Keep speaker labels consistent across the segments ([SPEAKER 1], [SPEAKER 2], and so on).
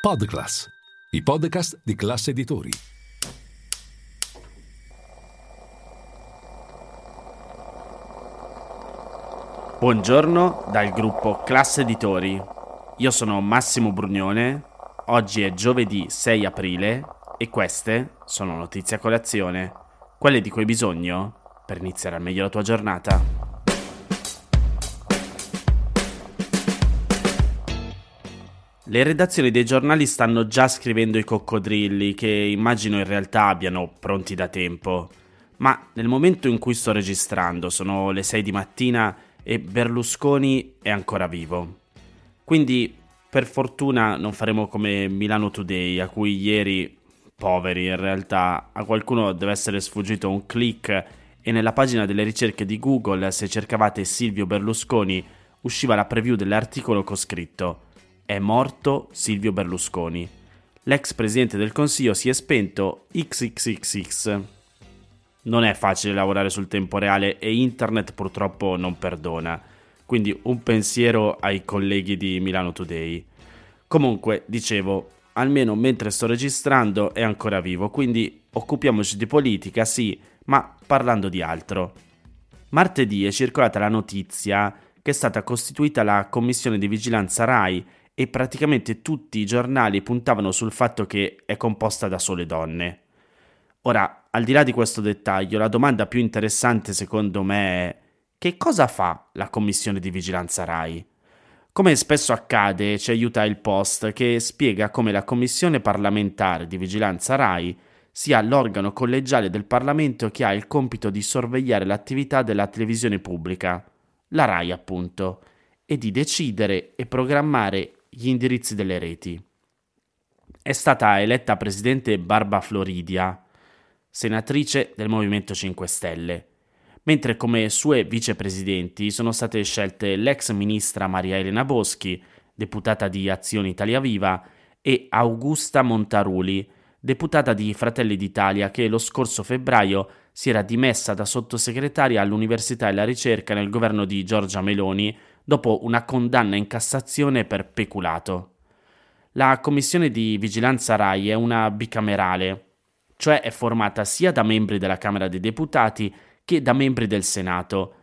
[SPEAKER 1] Podclass, i podcast di classe editori.
[SPEAKER 2] Buongiorno dal gruppo Classe Editori. Io sono Massimo Brugnone. Oggi è giovedì 6 aprile e queste sono notizie a colazione, quelle di cui hai bisogno per iniziare al meglio la tua giornata. Le redazioni dei giornali stanno già scrivendo i coccodrilli che immagino in realtà abbiano pronti da tempo. Ma nel momento in cui sto registrando, sono le 6 di mattina e Berlusconi è ancora vivo. Quindi per fortuna non faremo come Milano Today, a cui ieri, poveri in realtà, a qualcuno deve essere sfuggito un click e nella pagina delle ricerche di Google, se cercavate Silvio Berlusconi, usciva la preview dell'articolo con scritto è morto Silvio Berlusconi. L'ex presidente del Consiglio si è spento XXXX. Non è facile lavorare sul tempo reale e internet purtroppo non perdona. Quindi un pensiero ai colleghi di Milano Today. Comunque, dicevo, almeno mentre sto registrando è ancora vivo, quindi occupiamoci di politica, sì, ma parlando di altro. Martedì è circolata la notizia che è stata costituita la commissione di vigilanza RAI e praticamente tutti i giornali puntavano sul fatto che è composta da sole donne. Ora, al di là di questo dettaglio, la domanda più interessante secondo me è che cosa fa la commissione di vigilanza RAI? Come spesso accade, ci aiuta il post che spiega come la commissione parlamentare di vigilanza RAI sia l'organo collegiale del Parlamento che ha il compito di sorvegliare l'attività della televisione pubblica, la RAI appunto, e di decidere e programmare gli indirizzi delle reti. È stata eletta presidente Barba Floridia, senatrice del Movimento 5 Stelle, mentre come sue vicepresidenti sono state scelte l'ex ministra Maria Elena Boschi, deputata di Azione Italia Viva, e Augusta Montaruli, deputata di Fratelli d'Italia che lo scorso febbraio si era dimessa da sottosegretaria all'Università e alla ricerca nel governo di Giorgia Meloni dopo una condanna in Cassazione per peculato. La commissione di vigilanza RAI è una bicamerale, cioè è formata sia da membri della Camera dei Deputati che da membri del Senato,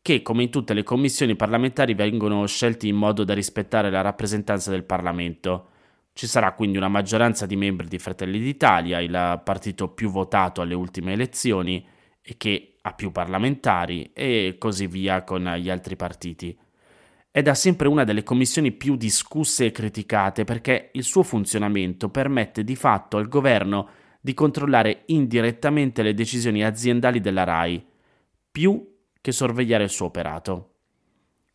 [SPEAKER 2] che come in tutte le commissioni parlamentari vengono scelti in modo da rispettare la rappresentanza del Parlamento. Ci sarà quindi una maggioranza di membri di Fratelli d'Italia, il partito più votato alle ultime elezioni e che ha più parlamentari e così via con gli altri partiti è da sempre una delle commissioni più discusse e criticate perché il suo funzionamento permette di fatto al governo di controllare indirettamente le decisioni aziendali della RAI, più che sorvegliare il suo operato.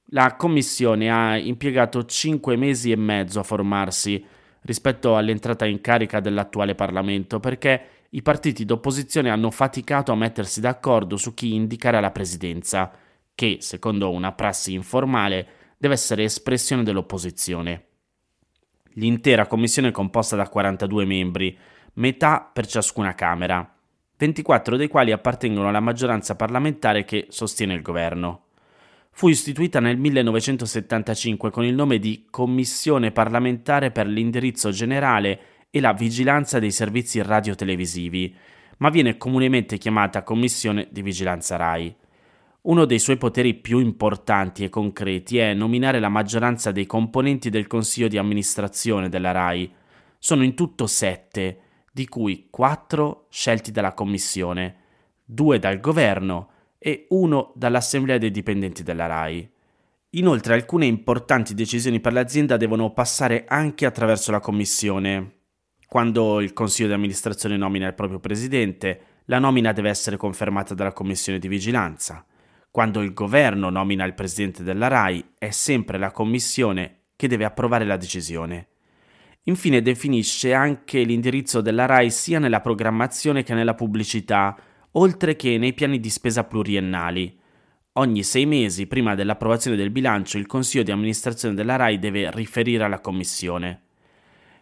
[SPEAKER 2] La commissione ha impiegato cinque mesi e mezzo a formarsi rispetto all'entrata in carica dell'attuale Parlamento perché i partiti d'opposizione hanno faticato a mettersi d'accordo su chi indicare alla presidenza, che, secondo una prassi informale, deve essere espressione dell'opposizione. L'intera commissione è composta da 42 membri, metà per ciascuna Camera, 24 dei quali appartengono alla maggioranza parlamentare che sostiene il governo. Fu istituita nel 1975 con il nome di Commissione parlamentare per l'indirizzo generale e la vigilanza dei servizi radiotelevisivi, ma viene comunemente chiamata Commissione di vigilanza RAI. Uno dei suoi poteri più importanti e concreti è nominare la maggioranza dei componenti del consiglio di amministrazione della RAI. Sono in tutto sette, di cui quattro scelti dalla Commissione, due dal governo e uno dall'Assemblea dei dipendenti della RAI. Inoltre alcune importanti decisioni per l'azienda devono passare anche attraverso la Commissione. Quando il Consiglio di amministrazione nomina il proprio presidente, la nomina deve essere confermata dalla Commissione di vigilanza. Quando il governo nomina il presidente della RAI, è sempre la commissione che deve approvare la decisione. Infine definisce anche l'indirizzo della RAI sia nella programmazione che nella pubblicità, oltre che nei piani di spesa pluriennali. Ogni sei mesi, prima dell'approvazione del bilancio, il Consiglio di amministrazione della RAI deve riferire alla Commissione.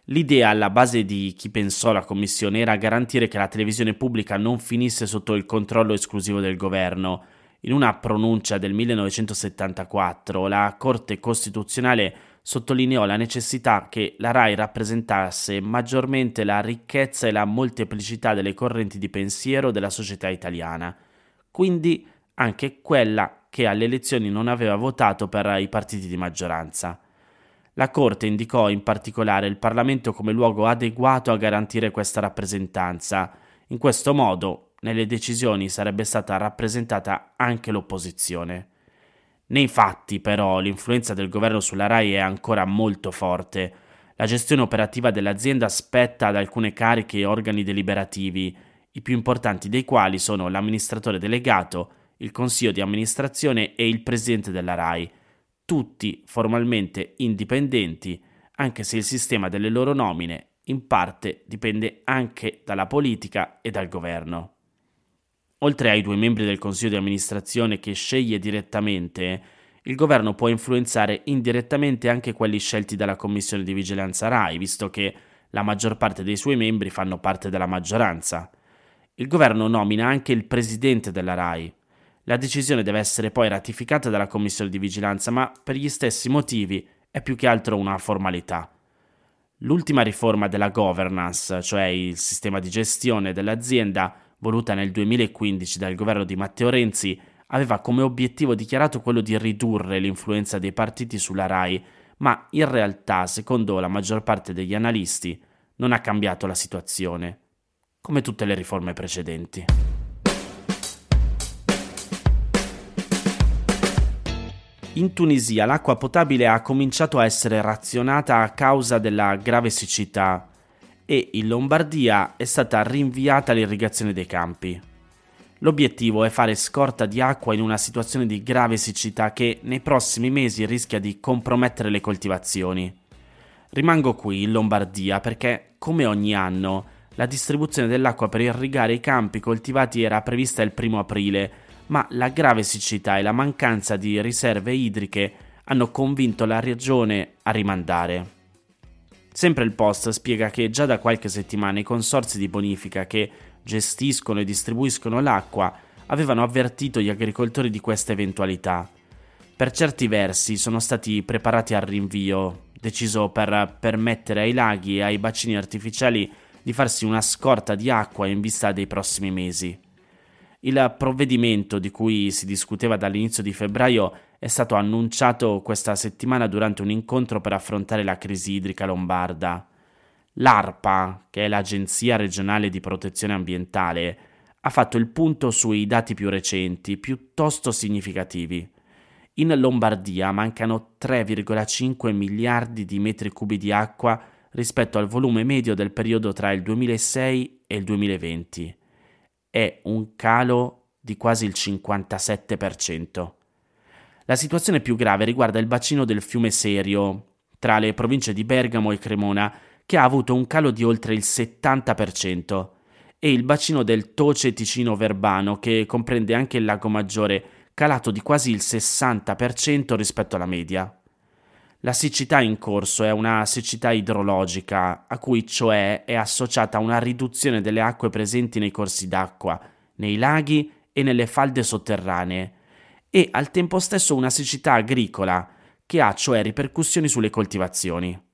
[SPEAKER 2] L'idea alla base di chi pensò la Commissione era garantire che la televisione pubblica non finisse sotto il controllo esclusivo del governo, in una pronuncia del 1974 la Corte Costituzionale sottolineò la necessità che la RAI rappresentasse maggiormente la ricchezza e la molteplicità delle correnti di pensiero della società italiana, quindi anche quella che alle elezioni non aveva votato per i partiti di maggioranza. La Corte indicò in particolare il Parlamento come luogo adeguato a garantire questa rappresentanza. In questo modo, nelle decisioni sarebbe stata rappresentata anche l'opposizione. Nei fatti, però, l'influenza del governo sulla RAI è ancora molto forte. La gestione operativa dell'azienda spetta ad alcune cariche e organi deliberativi, i più importanti dei quali sono l'amministratore delegato, il consiglio di amministrazione e il presidente della RAI, tutti formalmente indipendenti, anche se il sistema delle loro nomine in parte dipende anche dalla politica e dal governo. Oltre ai due membri del consiglio di amministrazione che sceglie direttamente, il governo può influenzare indirettamente anche quelli scelti dalla commissione di vigilanza RAI, visto che la maggior parte dei suoi membri fanno parte della maggioranza. Il governo nomina anche il presidente della RAI. La decisione deve essere poi ratificata dalla commissione di vigilanza, ma per gli stessi motivi è più che altro una formalità. L'ultima riforma della governance, cioè il sistema di gestione dell'azienda, voluta nel 2015 dal governo di Matteo Renzi, aveva come obiettivo dichiarato quello di ridurre l'influenza dei partiti sulla RAI, ma in realtà, secondo la maggior parte degli analisti, non ha cambiato la situazione, come tutte le riforme precedenti. In Tunisia l'acqua potabile ha cominciato a essere razionata a causa della grave siccità e in Lombardia è stata rinviata l'irrigazione dei campi. L'obiettivo è fare scorta di acqua in una situazione di grave siccità che nei prossimi mesi rischia di compromettere le coltivazioni. Rimango qui in Lombardia perché, come ogni anno, la distribuzione dell'acqua per irrigare i campi coltivati era prevista il primo aprile, ma la grave siccità e la mancanza di riserve idriche hanno convinto la regione a rimandare. Sempre il post spiega che già da qualche settimana i consorzi di bonifica che gestiscono e distribuiscono l'acqua avevano avvertito gli agricoltori di questa eventualità. Per certi versi sono stati preparati al rinvio, deciso per permettere ai laghi e ai bacini artificiali di farsi una scorta di acqua in vista dei prossimi mesi. Il provvedimento di cui si discuteva dall'inizio di febbraio è stato annunciato questa settimana durante un incontro per affrontare la crisi idrica lombarda. L'ARPA, che è l'Agenzia regionale di protezione ambientale, ha fatto il punto sui dati più recenti, piuttosto significativi. In Lombardia mancano 3,5 miliardi di metri cubi di acqua rispetto al volume medio del periodo tra il 2006 e il 2020 è un calo di quasi il 57%. La situazione più grave riguarda il bacino del fiume Serio, tra le province di Bergamo e Cremona, che ha avuto un calo di oltre il 70%, e il bacino del Toce Ticino Verbano, che comprende anche il lago Maggiore, calato di quasi il 60% rispetto alla media. La siccità in corso è una siccità idrologica, a cui cioè è associata una riduzione delle acque presenti nei corsi d'acqua, nei laghi e nelle falde sotterranee, e al tempo stesso una siccità agricola, che ha cioè ripercussioni sulle coltivazioni.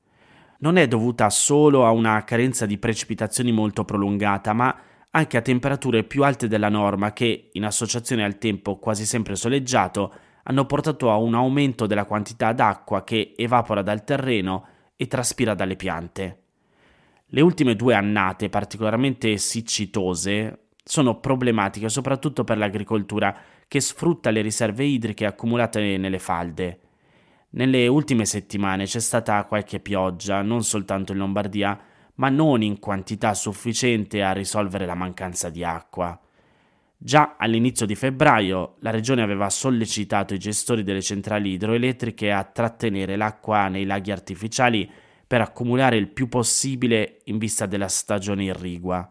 [SPEAKER 2] Non è dovuta solo a una carenza di precipitazioni molto prolungata, ma anche a temperature più alte della norma che, in associazione al tempo quasi sempre soleggiato, hanno portato a un aumento della quantità d'acqua che evapora dal terreno e traspira dalle piante. Le ultime due annate particolarmente siccitose sono problematiche soprattutto per l'agricoltura che sfrutta le riserve idriche accumulate nelle falde. Nelle ultime settimane c'è stata qualche pioggia, non soltanto in Lombardia, ma non in quantità sufficiente a risolvere la mancanza di acqua. Già all'inizio di febbraio la regione aveva sollecitato i gestori delle centrali idroelettriche a trattenere l'acqua nei laghi artificiali per accumulare il più possibile in vista della stagione irrigua.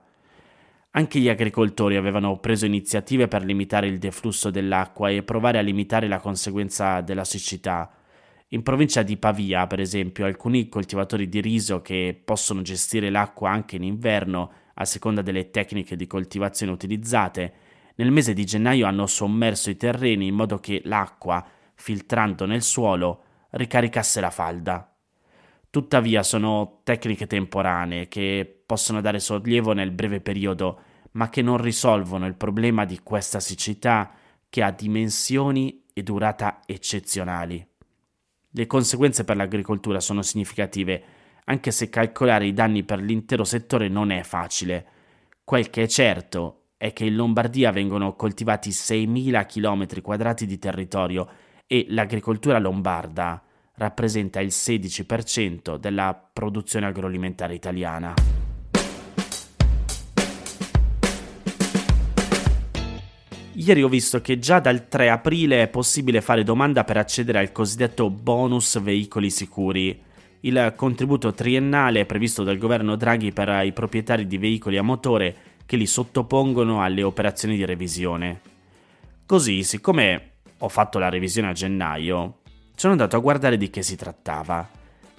[SPEAKER 2] Anche gli agricoltori avevano preso iniziative per limitare il deflusso dell'acqua e provare a limitare la conseguenza della siccità. In provincia di Pavia, per esempio, alcuni coltivatori di riso che possono gestire l'acqua anche in inverno, a seconda delle tecniche di coltivazione utilizzate, nel mese di gennaio hanno sommerso i terreni in modo che l'acqua, filtrando nel suolo, ricaricasse la falda. Tuttavia sono tecniche temporanee che possono dare sollievo nel breve periodo, ma che non risolvono il problema di questa siccità che ha dimensioni e durata eccezionali. Le conseguenze per l'agricoltura sono significative, anche se calcolare i danni per l'intero settore non è facile. Quel che è certo è che in Lombardia vengono coltivati 6.000 km quadrati di territorio e l'agricoltura lombarda rappresenta il 16% della produzione agroalimentare italiana. Ieri ho visto che già dal 3 aprile è possibile fare domanda per accedere al cosiddetto bonus veicoli sicuri, il contributo triennale previsto dal governo Draghi per i proprietari di veicoli a motore che li sottopongono alle operazioni di revisione. Così, siccome ho fatto la revisione a gennaio, sono andato a guardare di che si trattava.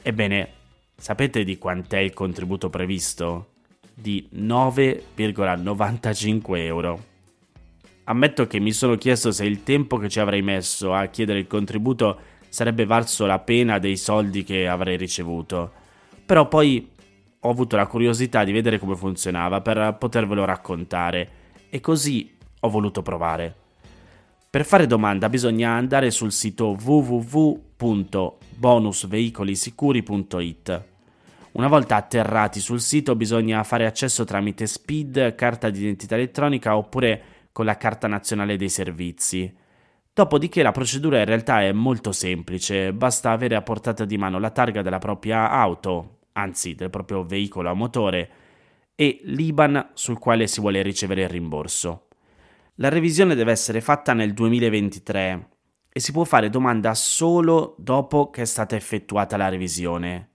[SPEAKER 2] Ebbene, sapete di quant'è il contributo previsto? Di 9,95 euro. Ammetto che mi sono chiesto se il tempo che ci avrei messo a chiedere il contributo sarebbe valso la pena dei soldi che avrei ricevuto. Però poi ho avuto la curiosità di vedere come funzionava per potervelo raccontare e così ho voluto provare. Per fare domanda bisogna andare sul sito www.bonusveicolisicuri.it. Una volta atterrati sul sito bisogna fare accesso tramite SPID, carta d'identità elettronica oppure con la carta nazionale dei servizi. Dopodiché la procedura in realtà è molto semplice, basta avere a portata di mano la targa della propria auto, anzi del proprio veicolo a motore, e l'IBAN sul quale si vuole ricevere il rimborso. La revisione deve essere fatta nel 2023 e si può fare domanda solo dopo che è stata effettuata la revisione,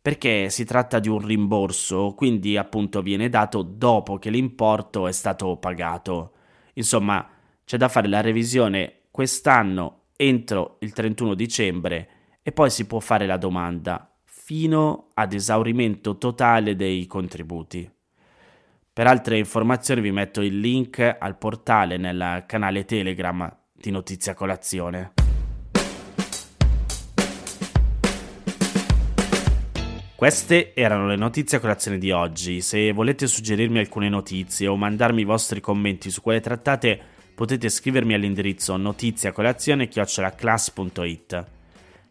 [SPEAKER 2] perché si tratta di un rimborso, quindi appunto viene dato dopo che l'importo è stato pagato. Insomma, c'è da fare la revisione quest'anno entro il 31 dicembre e poi si può fare la domanda fino ad esaurimento totale dei contributi. Per altre informazioni vi metto il link al portale nel canale Telegram di Notizia Colazione. Queste erano le notizie a colazione di oggi. Se volete suggerirmi alcune notizie o mandarmi i vostri commenti su quelle trattate, potete scrivermi all'indirizzo notiziacolazione.it.